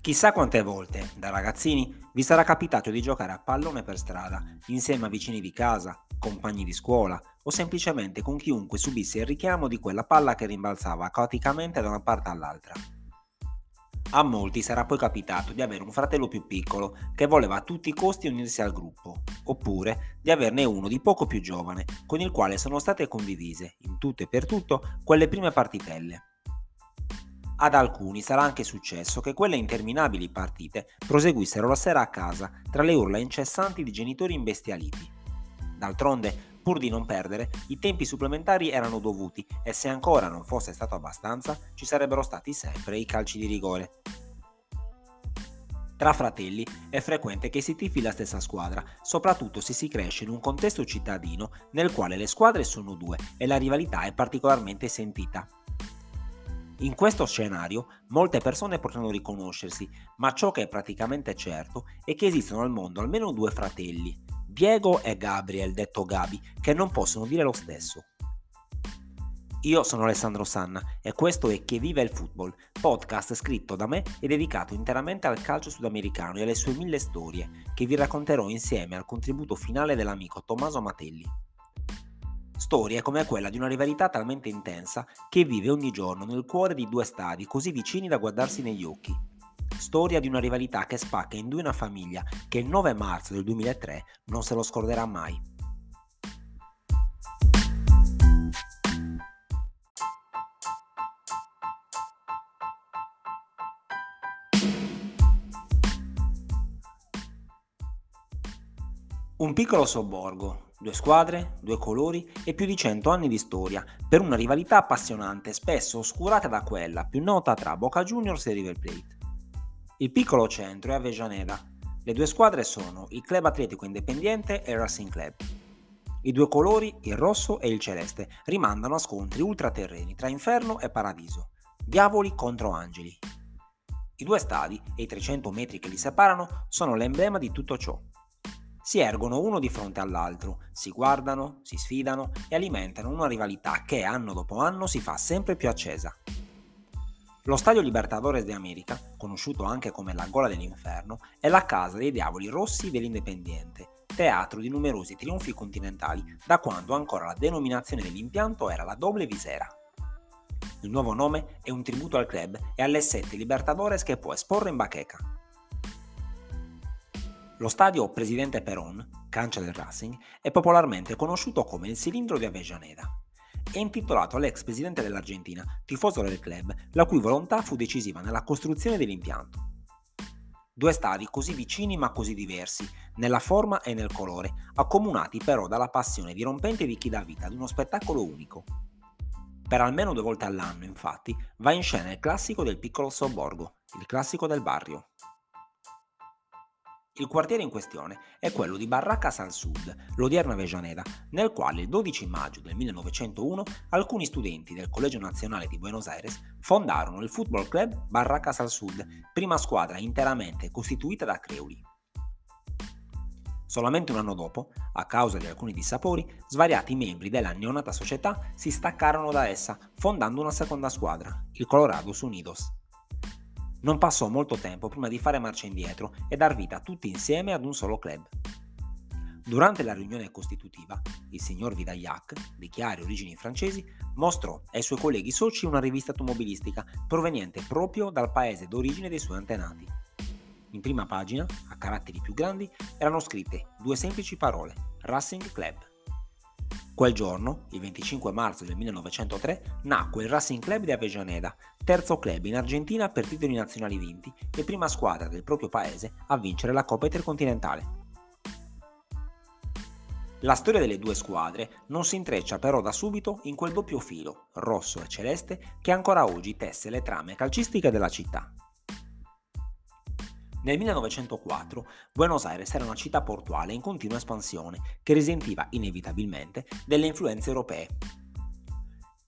Chissà quante volte, da ragazzini, vi sarà capitato di giocare a pallone per strada, insieme a vicini di casa, compagni di scuola o semplicemente con chiunque subisse il richiamo di quella palla che rimbalzava caoticamente da una parte all'altra. A molti sarà poi capitato di avere un fratello più piccolo che voleva a tutti i costi unirsi al gruppo, oppure di averne uno di poco più giovane con il quale sono state condivise, in tutto e per tutto, quelle prime partitelle. Ad alcuni sarà anche successo che quelle interminabili partite proseguissero la sera a casa tra le urla incessanti di genitori imbestialiti. D'altronde, pur di non perdere, i tempi supplementari erano dovuti e se ancora non fosse stato abbastanza, ci sarebbero stati sempre i calci di rigore. Tra fratelli è frequente che si tifi la stessa squadra, soprattutto se si cresce in un contesto cittadino nel quale le squadre sono due e la rivalità è particolarmente sentita. In questo scenario molte persone potranno riconoscersi, ma ciò che è praticamente certo è che esistono al mondo almeno due fratelli, Diego e Gabriel, detto Gabi, che non possono dire lo stesso. Io sono Alessandro Sanna e questo è Che vive il football, podcast scritto da me e dedicato interamente al calcio sudamericano e alle sue mille storie, che vi racconterò insieme al contributo finale dell'amico Tommaso Matelli. Storia come quella di una rivalità talmente intensa che vive ogni giorno nel cuore di due stadi così vicini da guardarsi negli occhi. Storia di una rivalità che spacca in due una famiglia che il 9 marzo del 2003 non se lo scorderà mai. Un piccolo sobborgo, Due squadre, due colori e più di cento anni di storia, per una rivalità appassionante, spesso oscurata da quella più nota tra Boca Juniors e River Plate. Il piccolo centro è Avellaneda. Le due squadre sono il Club Atletico Independiente e il Racing Club. I due colori, il rosso e il celeste, rimandano a scontri ultraterreni tra inferno e paradiso, diavoli contro angeli. I due stadi e i 300 metri che li separano sono l'emblema di tutto ciò si ergono uno di fronte all'altro, si guardano, si sfidano e alimentano una rivalità che anno dopo anno si fa sempre più accesa. Lo Stadio Libertadores de America, conosciuto anche come la Gola dell'Inferno, è la casa dei diavoli rossi dell'Independiente, teatro di numerosi trionfi continentali da quando ancora la denominazione dell'impianto era la Doble Visera. Il nuovo nome è un tributo al club e alle sette Libertadores che può esporre in bacheca. Lo stadio Presidente Perón, cancia del Racing, è popolarmente conosciuto come il cilindro di Avellaneda. È intitolato all'ex presidente dell'Argentina, tifoso del club, la cui volontà fu decisiva nella costruzione dell'impianto. Due stadi così vicini ma così diversi, nella forma e nel colore, accomunati però dalla passione dirompente di chi dà vita ad uno spettacolo unico. Per almeno due volte all'anno, infatti, va in scena il classico del piccolo sobborgo, il classico del barrio. Il quartiere in questione è quello di Barracas al Sud, l'odierna Avellaneda, nel quale il 12 maggio del 1901 alcuni studenti del Collegio Nazionale di Buenos Aires fondarono il Football Club Barracas al Sud, prima squadra interamente costituita da creoli. Solamente un anno dopo, a causa di alcuni dissapori, svariati membri della neonata società si staccarono da essa, fondando una seconda squadra, il Colorados Unidos. Non passò molto tempo prima di fare marcia indietro e dar vita tutti insieme ad un solo club. Durante la riunione costitutiva, il signor Vidaillac, di chiare origini francesi, mostrò ai suoi colleghi soci una rivista automobilistica proveniente proprio dal paese d'origine dei suoi antenati. In prima pagina, a caratteri più grandi, erano scritte due semplici parole, Racing Club. Quel giorno, il 25 marzo del 1903, nacque il Racing Club di Avellaneda, terzo club in Argentina per titoli nazionali vinti e prima squadra del proprio paese a vincere la Coppa Intercontinentale. La storia delle due squadre non si intreccia però da subito in quel doppio filo, rosso e celeste, che ancora oggi tesse le trame calcistiche della città. Nel 1904 Buenos Aires era una città portuale in continua espansione che risentiva inevitabilmente delle influenze europee.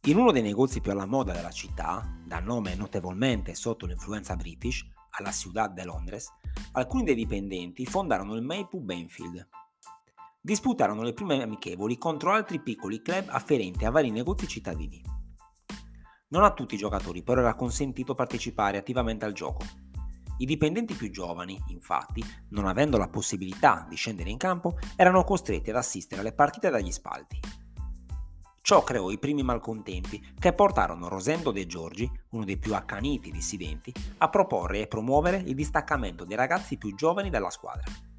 In uno dei negozi più alla moda della città, da nome notevolmente sotto l'influenza british, alla Ciudad de Londres, alcuni dei dipendenti fondarono il Maypoo Benfield. Disputarono le prime amichevoli contro altri piccoli club afferenti a vari negozi cittadini. Non a tutti i giocatori però era consentito partecipare attivamente al gioco I dipendenti più giovani, infatti, non avendo la possibilità di scendere in campo, erano costretti ad assistere alle partite dagli spalti. Ciò creò i primi malcontenti che portarono Rosendo De Giorgi, uno dei più accaniti dissidenti, a proporre e promuovere il distaccamento dei ragazzi più giovani della squadra.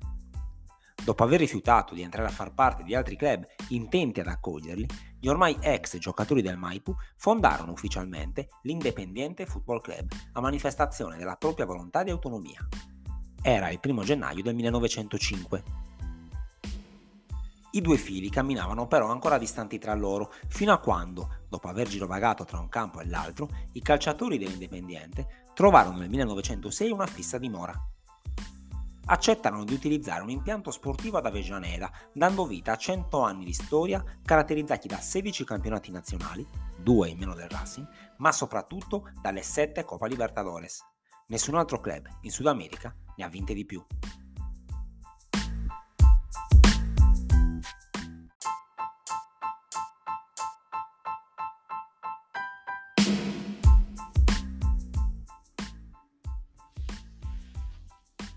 Dopo aver rifiutato di entrare a far parte di altri club intenti ad accoglierli, gli ormai ex giocatori del Maipu fondarono ufficialmente l'Independiente Football Club a manifestazione della propria volontà di autonomia. Era il primo gennaio del 1905. I due fili camminavano però ancora distanti tra loro, fino a quando, dopo aver girovagato tra un campo e l'altro, i calciatori dell'Independiente trovarono nel 1906 una fissa dimora accettarono di utilizzare un impianto sportivo ad Avellaneda, dando vita a 100 anni di storia caratterizzati da 16 campionati nazionali, 2 in meno del Racing, ma soprattutto dalle 7 Coppa Libertadores. Nessun altro club in Sud America ne ha vinte di più.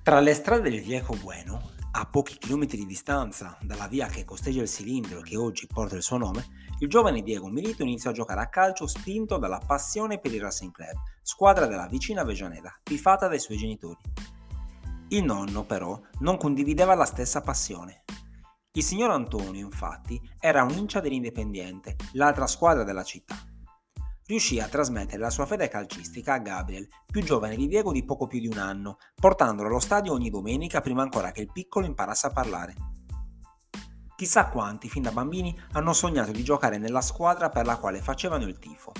Tra le strade del Viejo Bueno, a pochi chilometri di distanza dalla via che costeggia il cilindro che oggi porta il suo nome, il giovane Diego Milito iniziò a giocare a calcio spinto dalla passione per il Racing Club, squadra della vicina Veganeda, tifata dai suoi genitori. Il nonno, però, non condivideva la stessa passione. Il signor Antonio, infatti, era un incia dell'Independiente, l'altra squadra della città riuscì a trasmettere la sua fede calcistica a Gabriel, più giovane di Diego di poco più di un anno, portandolo allo stadio ogni domenica prima ancora che il piccolo imparasse a parlare. Chissà quanti, fin da bambini, hanno sognato di giocare nella squadra per la quale facevano il tifo.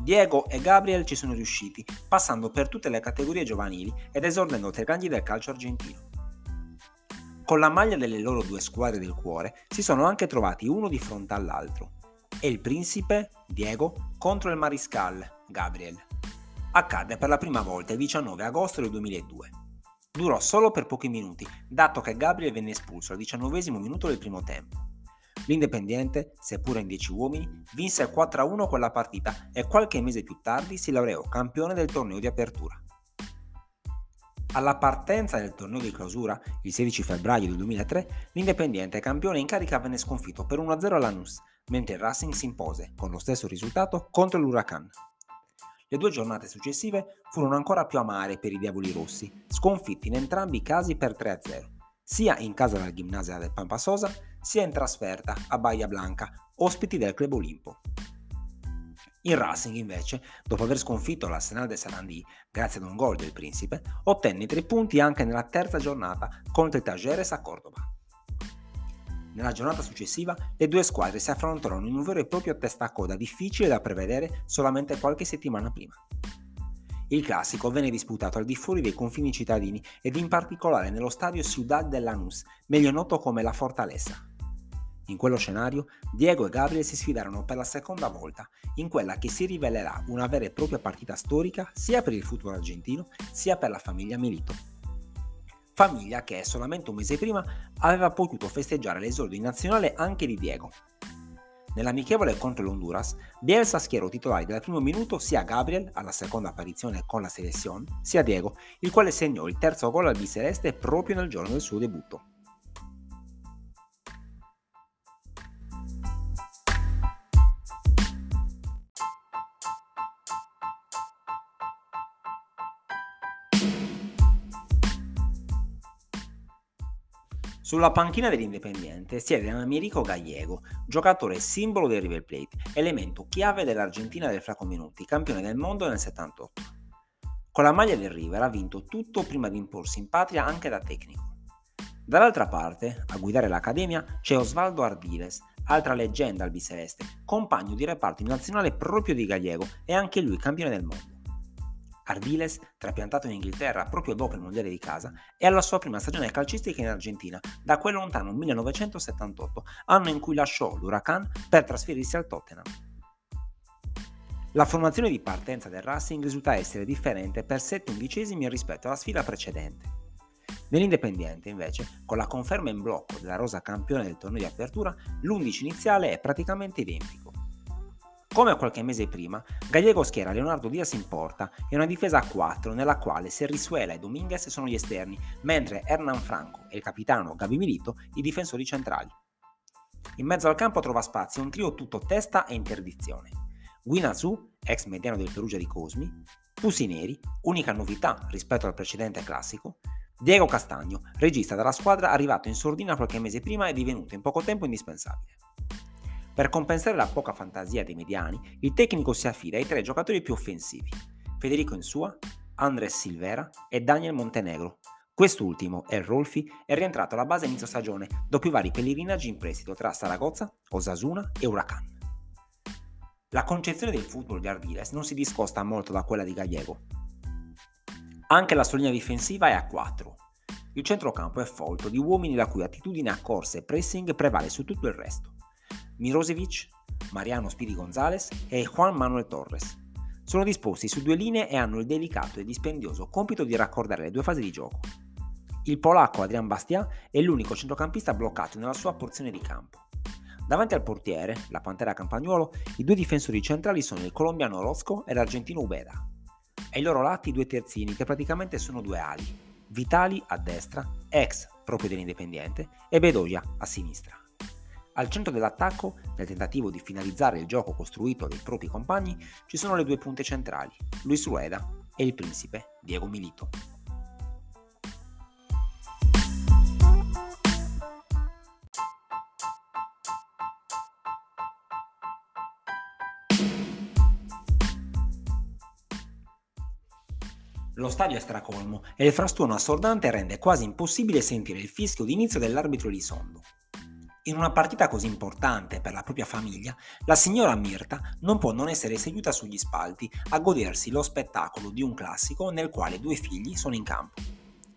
Diego e Gabriel ci sono riusciti, passando per tutte le categorie giovanili ed esordendo tra i grandi del calcio argentino. Con la maglia delle loro due squadre del cuore si sono anche trovati uno di fronte all'altro e il principe, Diego, contro il mariscal, Gabriel. Accadde per la prima volta il 19 agosto del 2002. Durò solo per pochi minuti, dato che Gabriel venne espulso al diciannovesimo minuto del primo tempo. L'Independiente, seppure in 10 uomini, vinse 4-1 quella partita e qualche mese più tardi si laureò campione del torneo di apertura. Alla partenza del torneo di clausura, il 16 febbraio del 2003, l'Independiente campione in carica venne sconfitto per 1-0 all'Anus, mentre il Racing si impose, con lo stesso risultato, contro l'Huracan. Le due giornate successive furono ancora più amare per i Diavoli Rossi, sconfitti in entrambi i casi per 3-0, sia in casa del Gimnasia del Pampasosa, sia in trasferta a Bahia Blanca, ospiti del Club Olimpo. Il Racing, invece, dopo aver sconfitto l'Arsenal de Sarandì grazie ad un gol del Principe, ottenne tre punti anche nella terza giornata contro il Tageres a Cordova. Nella giornata successiva le due squadre si affrontarono in un vero e proprio testacoda difficile da prevedere solamente qualche settimana prima. Il classico venne disputato al di fuori dei confini cittadini ed in particolare nello stadio Ciudad de Lanús, meglio noto come la Fortaleza. In quello scenario, Diego e Gabriel si sfidarono per la seconda volta, in quella che si rivelerà una vera e propria partita storica sia per il futuro argentino sia per la famiglia Milito famiglia che solamente un mese prima aveva potuto festeggiare l'esordio in nazionale anche di Diego. Nell'amichevole contro l'Honduras, Bielsa schierò titolari dal primo minuto sia Gabriel, alla seconda apparizione con la selezione, sia Diego, il quale segnò il terzo gol al biceleste proprio nel giorno del suo debutto. Sulla panchina dell'Independiente siede Americo Gallego, giocatore simbolo del River Plate, elemento chiave dell'Argentina del Flaco Minuti, campione del mondo nel 78. Con la maglia del River ha vinto tutto prima di imporsi in patria anche da tecnico. Dall'altra parte, a guidare l'Accademia, c'è Osvaldo Ardiles, altra leggenda al biceleste, compagno di reparto in nazionale proprio di Gallego e anche lui campione del mondo. Ardiles, trapiantato in Inghilterra proprio dopo il mondiale di casa, è alla sua prima stagione calcistica in Argentina, da quel lontano 1978, anno in cui lasciò l'Huracan per trasferirsi al Tottenham. La formazione di partenza del Racing risulta essere differente per 7 undicesimi rispetto alla sfida precedente. Nell'Independiente, invece, con la conferma in blocco della rosa campione del torneo di apertura, l'11 iniziale è praticamente identico. Come qualche mese prima, Gallego schiera Leonardo Diaz in porta e una difesa a 4 nella quale Serrisuela e Dominguez sono gli esterni, mentre Hernan Franco e il capitano Gabi Milito i difensori centrali. In mezzo al campo trova spazio un trio tutto testa e interdizione. Guinazú, ex mediano del Perugia di Cosmi, Pusineri, unica novità rispetto al precedente classico, Diego Castagno, regista della squadra arrivato in sordina qualche mese prima e divenuto in poco tempo indispensabile. Per compensare la poca fantasia dei mediani, il tecnico si affida ai tre giocatori più offensivi, Federico Insua, Andres Silvera e Daniel Montenegro. Quest'ultimo, El Rolfi, è rientrato alla base inizio stagione dopo i vari pellegrinaggi in prestito tra Saragozza, Osasuna e Huracan. La concezione del football di Ardiles non si discosta molto da quella di Gallego. Anche la sua linea difensiva è a 4. Il centrocampo è folto di uomini la cui attitudine a corsa e pressing prevale su tutto il resto. Mirosevic, Mariano Spiri Gonzalez e Juan Manuel Torres. Sono disposti su due linee e hanno il delicato e dispendioso compito di raccordare le due fasi di gioco. Il polacco Adrian Bastiat è l'unico centrocampista bloccato nella sua porzione di campo. Davanti al portiere, la Pantera Campagnuolo, i due difensori centrali sono il colombiano Rosco e l'argentino Ubeda. Ai loro lati due terzini che praticamente sono due ali, Vitali a destra, ex proprio dell'Independiente, e Bedoya a sinistra. Al centro dell'attacco, nel tentativo di finalizzare il gioco costruito dai propri compagni, ci sono le due punte centrali, Luis Rueda e il principe Diego Milito. Lo stadio è stracolmo e il frastuono assordante rende quasi impossibile sentire il fischio d'inizio dell'arbitro Elisondo. In una partita così importante per la propria famiglia, la signora Mirta non può non essere seduta sugli spalti a godersi lo spettacolo di un classico nel quale due figli sono in campo.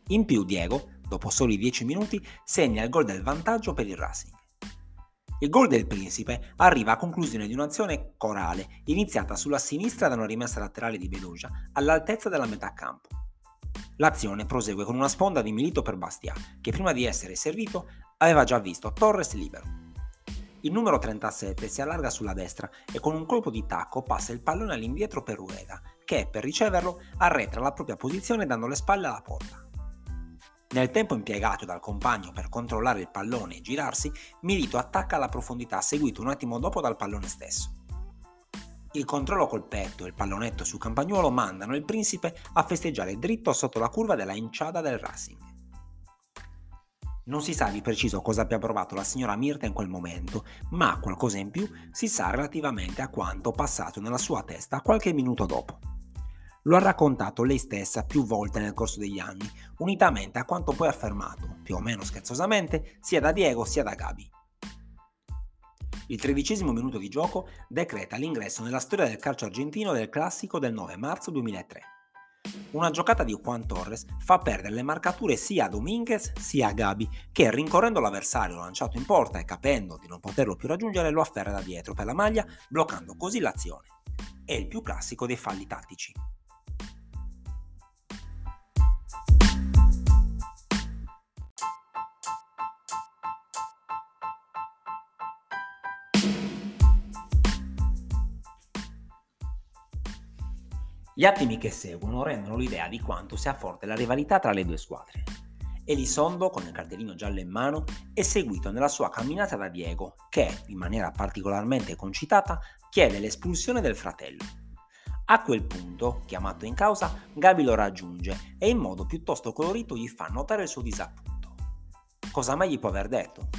In più Diego, dopo soli 10 minuti, segna il gol del vantaggio per il Racing. Il gol del principe arriva a conclusione di un'azione corale iniziata sulla sinistra da una rimessa laterale di Bedogia all'altezza della metà campo. L'azione prosegue con una sponda di Milito per Bastia, che prima di essere servito aveva già visto Torres libero. Il numero 37 si allarga sulla destra e con un colpo di tacco passa il pallone all'indietro per Rueda, che per riceverlo arretra la propria posizione dando le spalle alla porta. Nel tempo impiegato dal compagno per controllare il pallone e girarsi, Milito attacca alla profondità seguito un attimo dopo dal pallone stesso. Il controllo col petto e il pallonetto su Campagnuolo mandano il principe a festeggiare dritto sotto la curva della inciada del Racing. Non si sa di preciso cosa abbia provato la signora Mirta in quel momento, ma qualcosa in più si sa relativamente a quanto passato nella sua testa qualche minuto dopo. Lo ha raccontato lei stessa più volte nel corso degli anni, unitamente a quanto poi affermato, più o meno scherzosamente, sia da Diego sia da Gabi. Il tredicesimo minuto di gioco decreta l'ingresso nella storia del calcio argentino del classico del 9 marzo 2003. Una giocata di Juan Torres fa perdere le marcature sia a Dominguez sia a Gabi, che rincorrendo l'avversario lanciato in porta e capendo di non poterlo più raggiungere lo afferra da dietro per la maglia, bloccando così l'azione. È il più classico dei falli tattici. Gli attimi che seguono rendono l'idea di quanto sia forte la rivalità tra le due squadre. Elisondo, con il cartellino giallo in mano, è seguito nella sua camminata da Diego, che, in maniera particolarmente concitata, chiede l'espulsione del fratello. A quel punto, chiamato in causa, Gabi lo raggiunge e in modo piuttosto colorito gli fa notare il suo disappunto. Cosa mai gli può aver detto?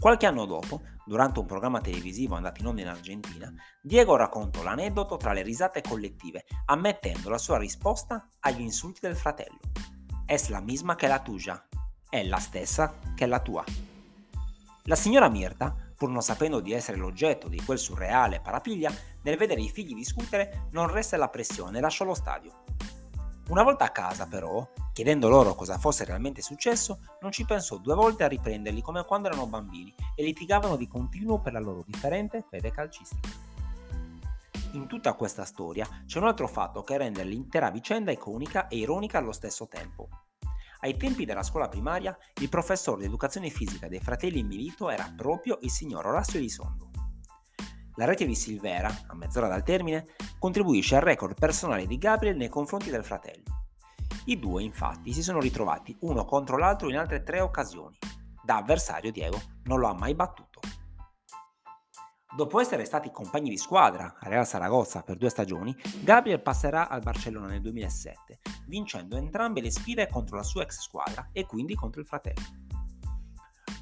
Qualche anno dopo, durante un programma televisivo andato in onda in Argentina, Diego raccontò l'aneddoto tra le risate collettive, ammettendo la sua risposta agli insulti del fratello. Es la misma che la tuya, è la stessa che la tua. La signora Mirta, pur non sapendo di essere l'oggetto di quel surreale parapiglia, nel vedere i figli discutere non resta la pressione e lasciò lo stadio. Una volta a casa, però, chiedendo loro cosa fosse realmente successo, non ci pensò due volte a riprenderli come quando erano bambini e litigavano di continuo per la loro differente fede calcistica. In tutta questa storia c'è un altro fatto che rende l'intera vicenda iconica e ironica allo stesso tempo. Ai tempi della scuola primaria, il professore di educazione fisica dei fratelli in Milito era proprio il signor Orazio Elisondo. La rete di Silvera, a mezz'ora dal termine, contribuisce al record personale di Gabriel nei confronti del fratello. I due infatti si sono ritrovati uno contro l'altro in altre tre occasioni. Da avversario Diego non lo ha mai battuto. Dopo essere stati compagni di squadra a Real Saragozza per due stagioni, Gabriel passerà al Barcellona nel 2007, vincendo entrambe le sfide contro la sua ex squadra e quindi contro il fratello.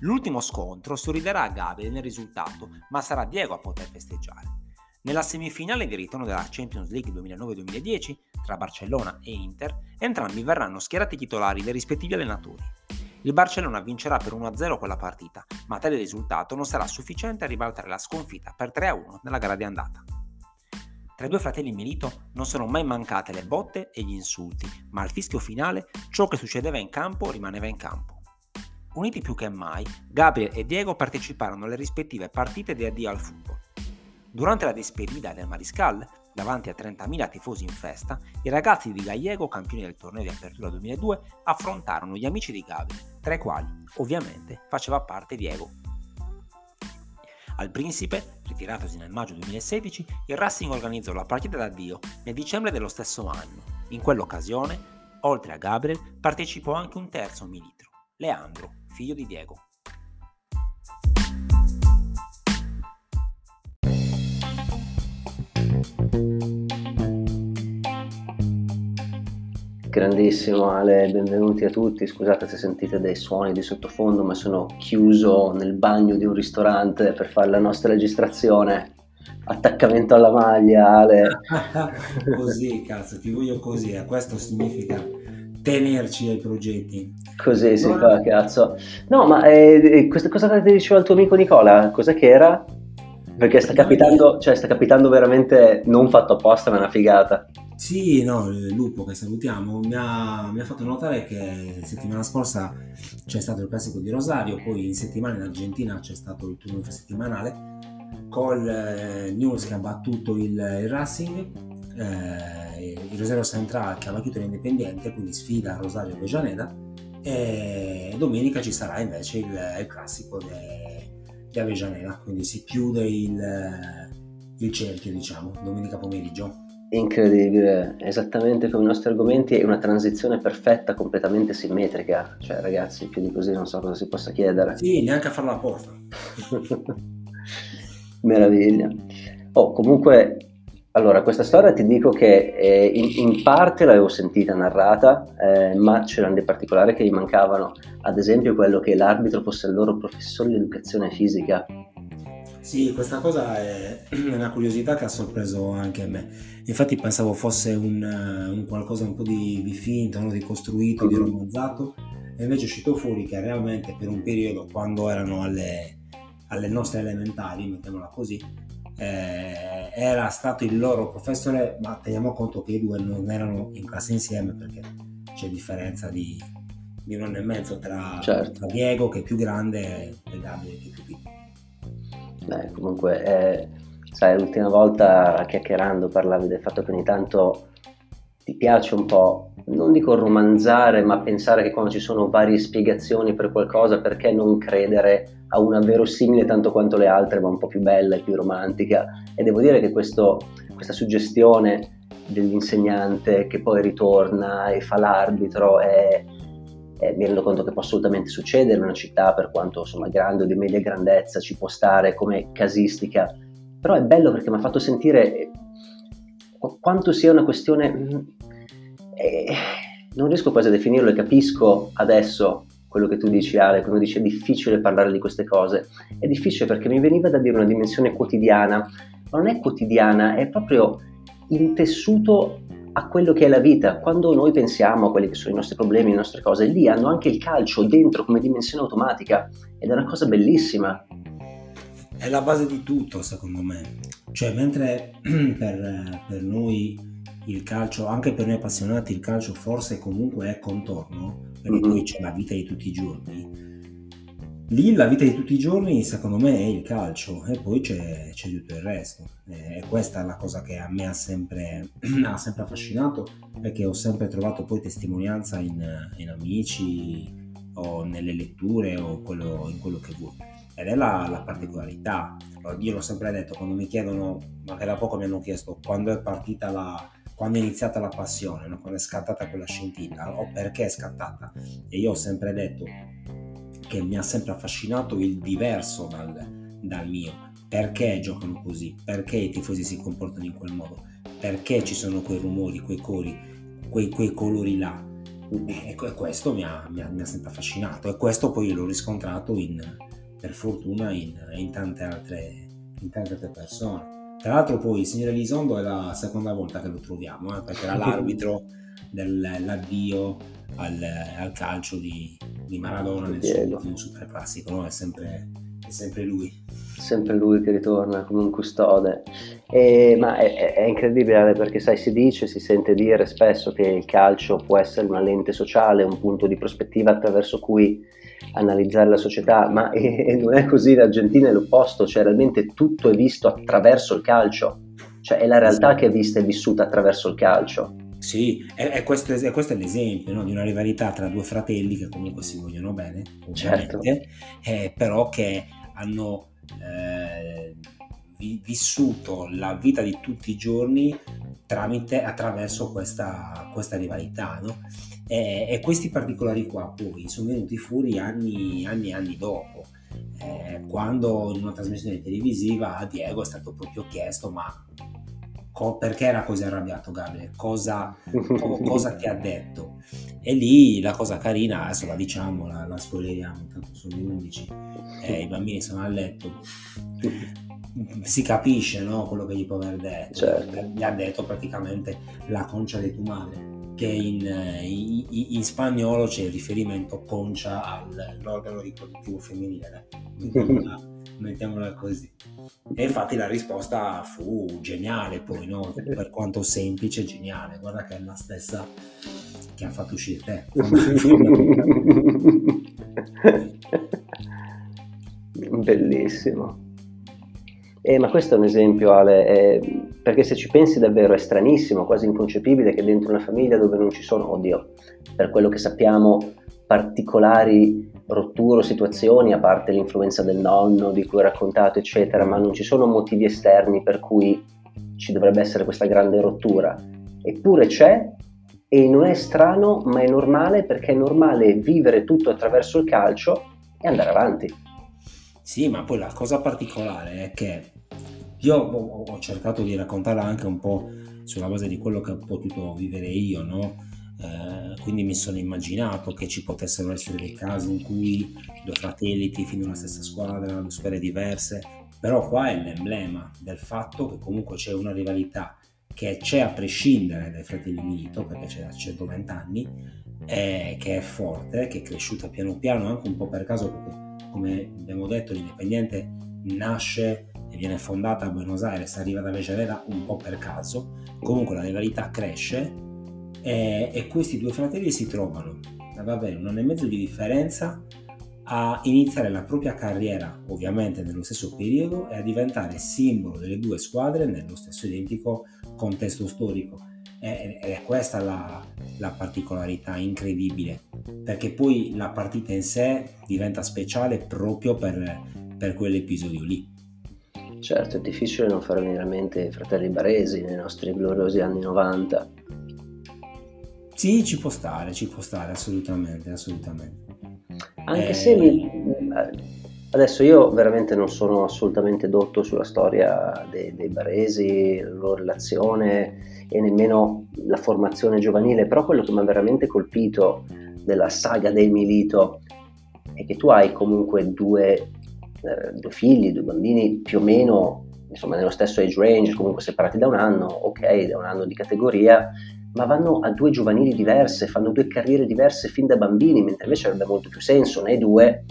L'ultimo scontro sorriderà a Gabriel nel risultato, ma sarà Diego a poter festeggiare. Nella semifinale di ritorno della Champions League 2009-2010, tra Barcellona e Inter, entrambi verranno schierati titolari dai rispettivi allenatori. Il Barcellona vincerà per 1-0 quella partita, ma tale risultato non sarà sufficiente a ribaltare la sconfitta per 3-1 nella gara di andata. Tra i due fratelli Milito non sono mai mancate le botte e gli insulti, ma al fischio finale ciò che succedeva in campo rimaneva in campo. Uniti più che mai, Gabriel e Diego parteciparono alle rispettive partite di addio al football. Durante la despedida del Mariscal, davanti a 30.000 tifosi in festa, i ragazzi di Gallego, campioni del torneo di apertura 2002, affrontarono gli amici di Gabriel, tra i quali, ovviamente, faceva parte Diego. Al Principe, ritiratosi nel maggio 2016, il Racing organizzò la partita d'addio nel dicembre dello stesso anno. In quell'occasione, oltre a Gabriel, partecipò anche un terzo militro, Leandro, figlio di Diego. Grandissimo Ale, benvenuti a tutti. Scusate se sentite dei suoni di sottofondo, ma sono chiuso nel bagno di un ristorante per fare la nostra registrazione. Attaccamento alla maglia, Ale. così, cazzo, ti voglio così. Eh. Questo significa tenerci ai progetti. Così si fa, cazzo. No, ma eh, questa cosa che ti diceva il tuo amico Nicola, cos'è che era? Perché sta capitando, cioè sta capitando veramente non fatto apposta, ma è una figata. Sì, no, il lupo che salutiamo mi ha, mi ha fatto notare che settimana scorsa c'è stato il classico di Rosario, poi in settimana in Argentina c'è stato il turno settimanale col eh, News che ha battuto il, il Racing eh, il Rosario Centrale che ha battuto l'Independiente, quindi sfida Rosario Vejaneda e domenica ci sarà invece il, il classico di Avejaneda, quindi si chiude il, il cerchio diciamo, domenica pomeriggio. Incredibile, esattamente come i nostri argomenti, è una transizione perfetta, completamente simmetrica. Cioè, ragazzi, più di così non so cosa si possa chiedere. Sì, neanche a farla apposta. Meraviglia. Oh, comunque allora, questa storia ti dico che eh, in, in, parte l'avevo sentita narrata, eh, ma c'erano dei particolari che gli mancavano, ad esempio quello che l'arbitro fosse il loro professore di educazione fisica. Sì, questa cosa è una curiosità che ha sorpreso anche me. Infatti pensavo fosse un, un qualcosa un po' di, di finto, no? di costruito, mm-hmm. di romanzato, e invece è uscito fuori che realmente per un periodo, quando erano alle, alle nostre elementari, mettiamola così, eh, era stato il loro professore, ma teniamo conto che i due non erano in classe insieme perché c'è differenza di, di un anno e mezzo tra, certo. tra, Diego che è più grande e Gabriele che è più piccolo. Beh, comunque, eh, sai, l'ultima volta chiacchierando parlavi del fatto che ogni tanto ti piace un po', non dico romanzare, ma pensare che quando ci sono varie spiegazioni per qualcosa, perché non credere a una verosimile tanto quanto le altre, ma un po' più bella e più romantica? E devo dire che questo, questa suggestione dell'insegnante che poi ritorna e fa l'arbitro è, è, mi rendo conto che può assolutamente succedere in una città per quanto insomma grande o di media grandezza ci può stare come casistica però è bello perché mi ha fatto sentire quanto sia una questione eh, non riesco quasi a definirlo e capisco adesso quello che tu dici Ale, quando dici è difficile parlare di queste cose. È difficile perché mi veniva da dire una dimensione quotidiana, ma non è quotidiana, è proprio intessuto a quello che è la vita. Quando noi pensiamo a quelli che sono i nostri problemi, le nostre cose, lì hanno anche il calcio dentro come dimensione automatica ed è una cosa bellissima. È la base di tutto, secondo me. Cioè, mentre per, per noi il calcio, anche per noi appassionati, il calcio forse comunque è contorno, perché mm-hmm. poi c'è la vita di tutti i giorni. Lì la vita di tutti i giorni, secondo me, è il calcio e poi c'è, c'è tutto il resto. E questa è la cosa che a me ha sempre, ha sempre affascinato, perché ho sempre trovato poi testimonianza in, in amici o nelle letture o quello, in quello che vuoi ed è la, la, particolarità. io l'ho sempre detto, quando mi chiedono, ma che da poco mi hanno chiesto quando è partita la, quando è iniziata la passione, no? quando è scattata quella scintilla o perché è scattata. E io ho sempre detto che mi ha sempre affascinato il diverso dal, dal mio. Perché giocano così? Perché i tifosi si comportano in quel modo? Perché ci sono quei rumori, quei cori, quei, quei colori là? E questo mi ha, mi, ha, mi ha, sempre affascinato e questo poi l'ho riscontrato in, per fortuna in, in, tante altre, in tante altre persone. Tra l'altro poi il signore Elizondo è la seconda volta che lo troviamo, eh, perché era l'arbitro dell'addio al, al calcio di, di, Maradona nel suo ultimo super classico, no? è, sempre, è sempre lui. Sempre lui che ritorna come un custode. E, ma è, è, incredibile perché sai, si dice, si sente dire spesso che il calcio può essere una lente sociale, un punto di prospettiva attraverso cui analizzare la società, ma e, e non è così, l'Argentina è l'opposto, cioè realmente tutto è visto attraverso il calcio, cioè è la realtà che è vista e vissuta attraverso il calcio. Sì, e, e, questo, e questo, è l'esempio no? di una rivalità tra due fratelli che comunque si vogliono bene, certo. eh, però che hanno eh, vissuto la vita di tutti i giorni tramite, attraverso questa, questa rivalità. No? E, e, questi particolari qua poi sono venuti fuori anni, anni e anni dopo. Eh, quando in una trasmissione televisiva a Diego è stato proprio chiesto ma co- perché era così arrabbiato Gabriele? Cosa, co- cosa, ti ha detto? E lì la cosa carina, adesso la diciamo, la, la spoileriamo, tanto sono le 11, eh, i bambini sono a letto si capisce no, quello che gli può aver detto. Certo. Gli ha detto praticamente la concia di tua madre, che in, in, in spagnolo c'è il riferimento concia all'organo riproduttivo femminile. Mettiamola, mettiamola così. E infatti la risposta fu geniale, poi, no? per quanto semplice, geniale. Guarda che è la stessa che ha fatto uscire te. Bellissimo. Eh, ma questo è un esempio, Ale, eh, perché se ci pensi davvero è stranissimo, quasi inconcepibile che dentro una famiglia dove non ci sono, oddio, per quello che sappiamo, particolari rotture o situazioni, a parte l'influenza del nonno di cui ho raccontato, eccetera, ma non ci sono motivi esterni per cui ci dovrebbe essere questa grande rottura. Eppure c'è e non è strano, ma è normale perché è normale vivere tutto attraverso il calcio e andare avanti. Sì, ma poi la cosa particolare è che io ho cercato di raccontarla anche un po' sulla base di quello che ho potuto vivere io, no? Eh, quindi mi sono immaginato che ci potessero essere dei casi in cui due fratelli tifino una stessa squadra, due squadre diverse, però qua è l'emblema del fatto che comunque c'è una rivalità che c'è a prescindere dai fratelli Milito, perché c'è da 120 anni, eh, che è forte, che è cresciuta piano piano, anche un po' per caso, perché come abbiamo detto l'Independiente nasce e viene fondata a Buenos Aires, arriva da Vecereda un po' per caso, comunque la rivalità cresce e, e questi due fratelli si trovano ad avere un anno e mezzo di differenza a iniziare la propria carriera, ovviamente nello stesso periodo, e a diventare simbolo delle due squadre nello stesso identico contesto storico. Ed è questa la, la particolarità incredibile, perché poi la partita in sé diventa speciale proprio per, per quell'episodio lì. Certo, è difficile non far venire a mente i fratelli Baresi nei nostri gloriosi anni 90. Sì, ci può stare, ci può stare, assolutamente, assolutamente. Anche eh... se mi... Adesso io veramente non sono assolutamente dotto sulla storia dei, dei Baresi, la loro relazione e nemmeno la formazione giovanile, però quello che mi ha veramente colpito della saga dei Milito è che tu hai comunque due eh, due figli, due bambini più o meno insomma nello stesso age range, comunque separati da un anno, ok, da un anno di categoria, ma vanno a due giovanili diverse, fanno due carriere diverse fin da bambini, mentre invece avrebbe molto più senso nei due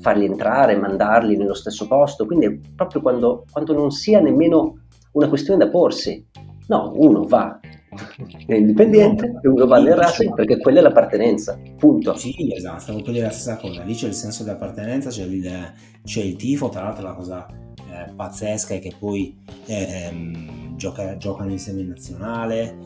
farli entrare, mandarli nello stesso posto, quindi è proprio quando, quando non sia nemmeno una questione da porsi. No, uno va è indipendente no, e uno va nel Racing perché quella è l'appartenenza, punto. Sì, esatto, stavo per dire la stessa cosa, lì c'è il senso di appartenenza, c'è il, c'è il tifo, tra l'altro la cosa eh, pazzesca è che poi eh, gioca, giocano insieme in nazionale,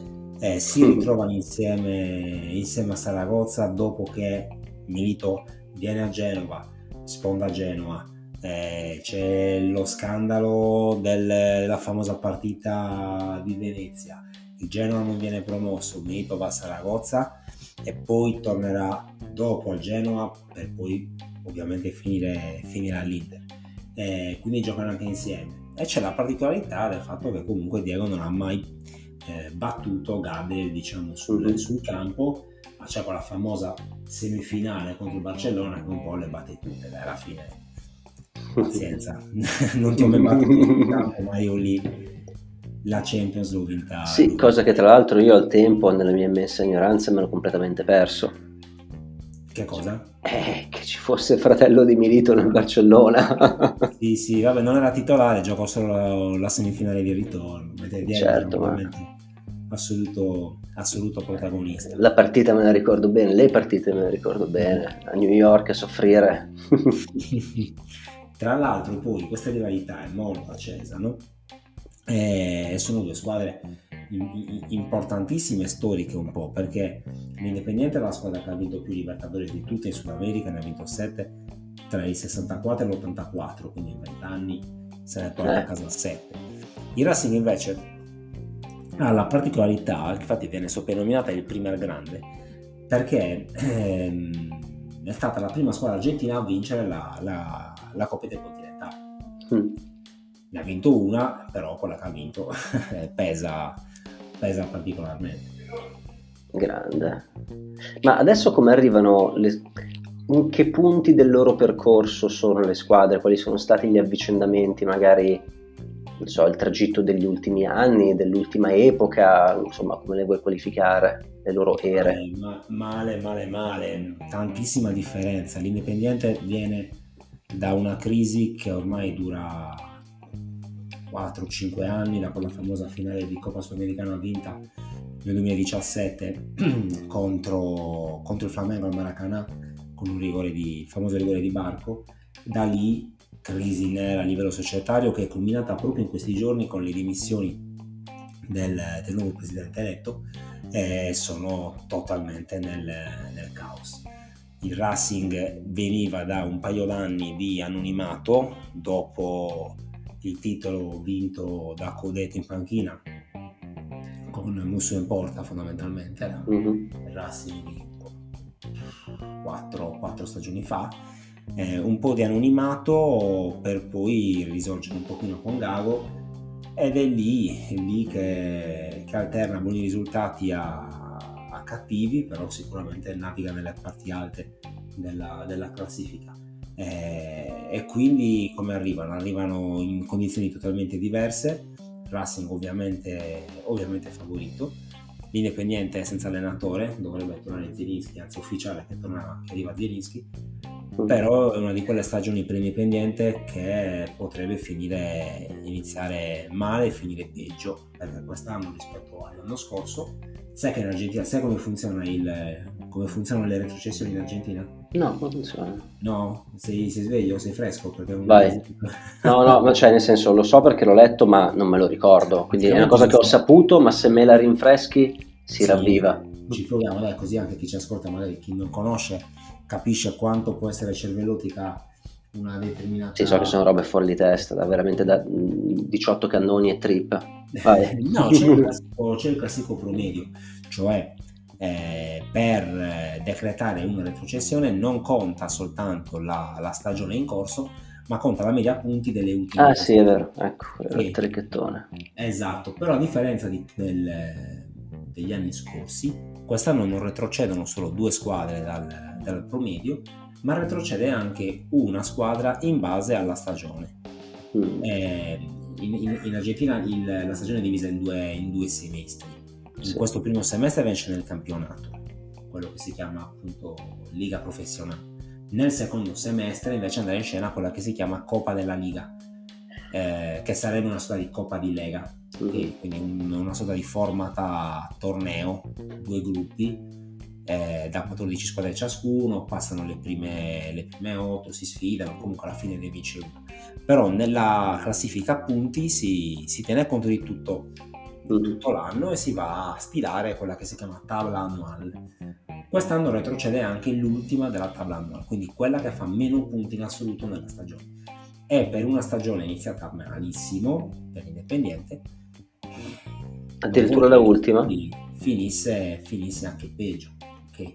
eh, si ritrovano insieme, insieme a Saragozza dopo che Milito viene a Genova, sponda a Genova, eh, c'è lo scandalo del, della famosa partita di Venezia, il Genoa non viene promosso, Benito va a Saragozza e poi tornerà dopo al Genoa per poi ovviamente finire, finire all'Inter. Eh, quindi giocano anche insieme. E c'è la particolarità del fatto che comunque Diego non ha mai eh, battuto Gabriel diciamo, sul, mm-hmm. sul campo, ma c'è quella famosa semifinale contro il Barcellona che un po' le batte tutte, dai, alla fine pazienza, non ti ho mai battuto in campo, ma io lì la Champions l'ho vinta. Sì, cosa che tra l'altro io al tempo, nella mia immensa ignoranza, me l'ho completamente perso. Che cosa? Eh, che ci fosse il fratello di Milito nel Barcellona. sì, sì, vabbè, non era titolare, giocò solo la, la semifinale di ritorno. certo, ma... Assoluto, assoluto protagonista. La partita me la ricordo bene, le partite me le ricordo bene, a New York a soffrire. Tra l'altro poi questa rivalità è molto accesa, no? E sono due squadre importantissime storiche un po' perché l'Independiente è la squadra che ha vinto più Libertadores di tutte in Sud America, ne ha vinto 7 tra il 64 e l'84, quindi in 20 anni se ne porta a casa 7. Il Racing invece ha la particolarità, infatti viene soprannominata il Primer Grande, perché ehm, è stata la prima squadra argentina a vincere la, la, la Coppa Intercontinentale. Mm. Ne ha vinto una, però quella che ha vinto pesa, pesa particolarmente. Grande. Ma adesso come arrivano le... In che punti del loro percorso sono le squadre? Quali sono stati gli avvicendamenti, magari non so, il tragitto degli ultimi anni, dell'ultima epoca, insomma, come le vuoi qualificare, le loro ere? Eh, ma, male, male, male, tantissima differenza. L'Independiente viene da una crisi che ormai dura 4-5 anni, da quella famosa finale di Coppa Sudamericana vinta nel 2017 contro, contro, il Flamengo al Maracanã con un rigore di, il famoso rigore di Barco. Da lì crisi nera a livello societario che è culminata proprio in questi giorni con le dimissioni del, del nuovo presidente eletto e sono totalmente nel, nel caos. Il Racing veniva da un paio d'anni di anonimato dopo il titolo vinto da Codet in panchina con Musso in porta fondamentalmente era mm-hmm. Racing di 4, 4 stagioni fa eh, un po' di anonimato per poi risorgere un pochino con Gago ed è lì, è lì che, che, alterna buoni risultati a, a, cattivi però sicuramente naviga nelle parti alte della, della classifica eh, e quindi come arrivano? Arrivano in condizioni totalmente diverse, Racing ovviamente, ovviamente favorito, l'Independiente senza allenatore, dovrebbe tornare Zielinski, anzi ufficiale che, torna, che arriva Zielinski, mm. però è una di quelle stagioni per l'Independiente che potrebbe finire, iniziare male e finire peggio, perché quest'anno rispetto all'anno scorso, sai che in Argentina, sai come funziona il, come funzionano le retrocessioni in Argentina? No, come funziona? No, sei, sei sveglio, sei fresco? Perché un... Vai. no, no, cioè nel senso lo so perché l'ho letto ma non me lo ricordo, quindi è una cosa che ho saputo ma se me la rinfreschi si sì, ravviva. Ci proviamo, dai, così anche chi ci ascolta, magari chi non conosce, capisce quanto può essere cervellotica una determinata... Sì, so che sono robe fuori di testa, da veramente da 18 cannoni e trip. no, c'è il, classico, c'è il classico promedio, cioè eh, per eh, decretare una retrocessione non conta soltanto la, la, stagione in corso, ma conta la media punti delle ultime. Ah sì, è vero, ecco, il trichettone. Esatto, però a differenza di, del, degli anni scorsi, quest'anno non retrocedono solo due squadre dal, dal promedio, ma retrocede anche una squadra in base alla stagione. Mm. Eh, in, in, in, Argentina il, la stagione è divisa in due, in due semestri in questo primo semestre vince nel campionato, quello che si chiama appunto Liga Professionale. Nel secondo semestre invece andrà in scena quella che si chiama Coppa della Liga, eh, che sarebbe una sorta di Coppa di Lega, mm-hmm. quindi un, una sorta di formata torneo, due gruppi, eh, da 14 squadre ciascuno, passano le prime, le prime 8, si sfidano, comunque alla fine ne vince uno. Però nella classifica punti si, si tiene conto di tutto tutto l'anno e si va a stilare quella che si chiama tabla annuale. Quest'anno retrocede anche l'ultima della tabla annuale, quindi quella che fa meno punti in assoluto nella stagione. e per una stagione iniziata malissimo per l'Independiente addirittura da ultima finisse, finisse anche peggio okay?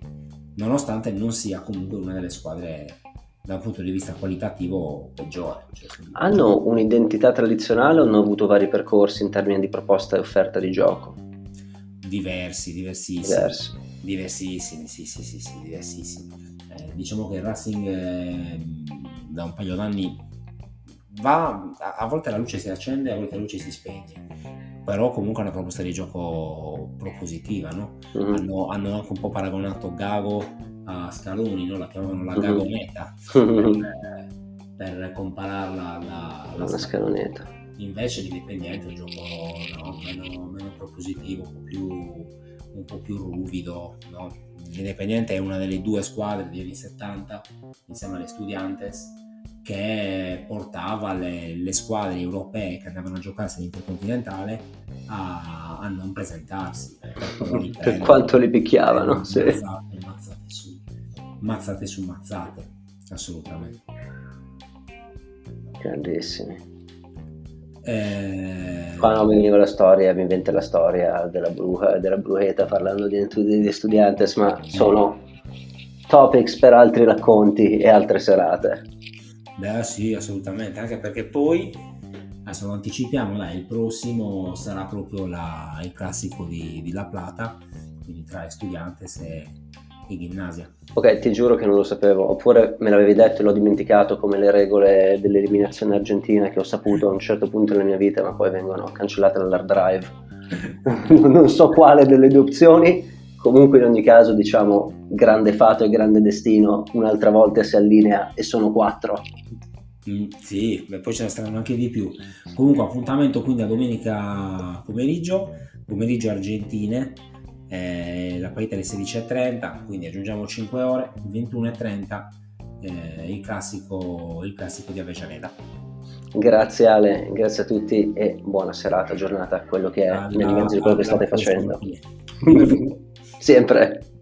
nonostante non sia comunque una delle squadre da un punto di vista qualitativo peggiore. Cioè, hanno un'identità tradizionale o hanno avuto vari percorsi in termini di proposta e offerta di gioco? Diversi, diversissimi. Diversi. Diversissimi, sì, sì, sì, sì diversissimi. Eh, diciamo che il Racing eh, da un paio d'anni va, a volte la luce si accende, a volte la luce si spegne però comunque è una proposta di gioco propositiva, no? mm-hmm. hanno, hanno, anche un po' paragonato Gago a Scaloni, no? la chiamavano la Gago Meta mm-hmm. per, per, compararla alla, alla Scaloneta. Invece l'Indipendiente è un gioco no? meno, meno, propositivo, un po' più, un po più ruvido. No? L'Indipendiente è una delle due squadre degli anni 70 insieme alle Studiantes che portava le, le, squadre europee che andavano a giocarsi all'intercontinentale a, a non presentarsi. Per, quanto li picchiavano, sì. mazzate, mazzate, su, mazzate su mazzate, assolutamente. Grandissimi. Eh... Qua non mi veniva la storia, mi inventa la storia della, bruja, della bruheta parlando di, di Studiantes, ma sono topics per altri racconti e altre serate. Beh sì, assolutamente, anche perché poi, adesso lo anticipiamo, dai, il prossimo sarà proprio la, il classico di, di, La Plata, quindi tra Estudiantes e, e Gimnasia. Ok, ti giuro che non lo sapevo, oppure me l'avevi detto e l'ho dimenticato come le regole dell'eliminazione argentina che ho saputo a un certo punto nella mia vita, ma poi vengono cancellate dall'hard drive. non so quale delle due opzioni, comunque in ogni caso diciamo grande fato e grande destino un'altra volta si allinea e sono quattro. Mm, sì, beh, poi ce ne saranno anche di più. Comunque appuntamento quindi a domenica pomeriggio pomeriggio argentine eh, la partita alle 16.30 quindi aggiungiamo 5 ore 21.30 eh, il, classico, il classico di Avellaneda Grazie Ale, grazie a tutti e buona serata, giornata, quello che è, nel mezzo di quello che state facendo. Siempre.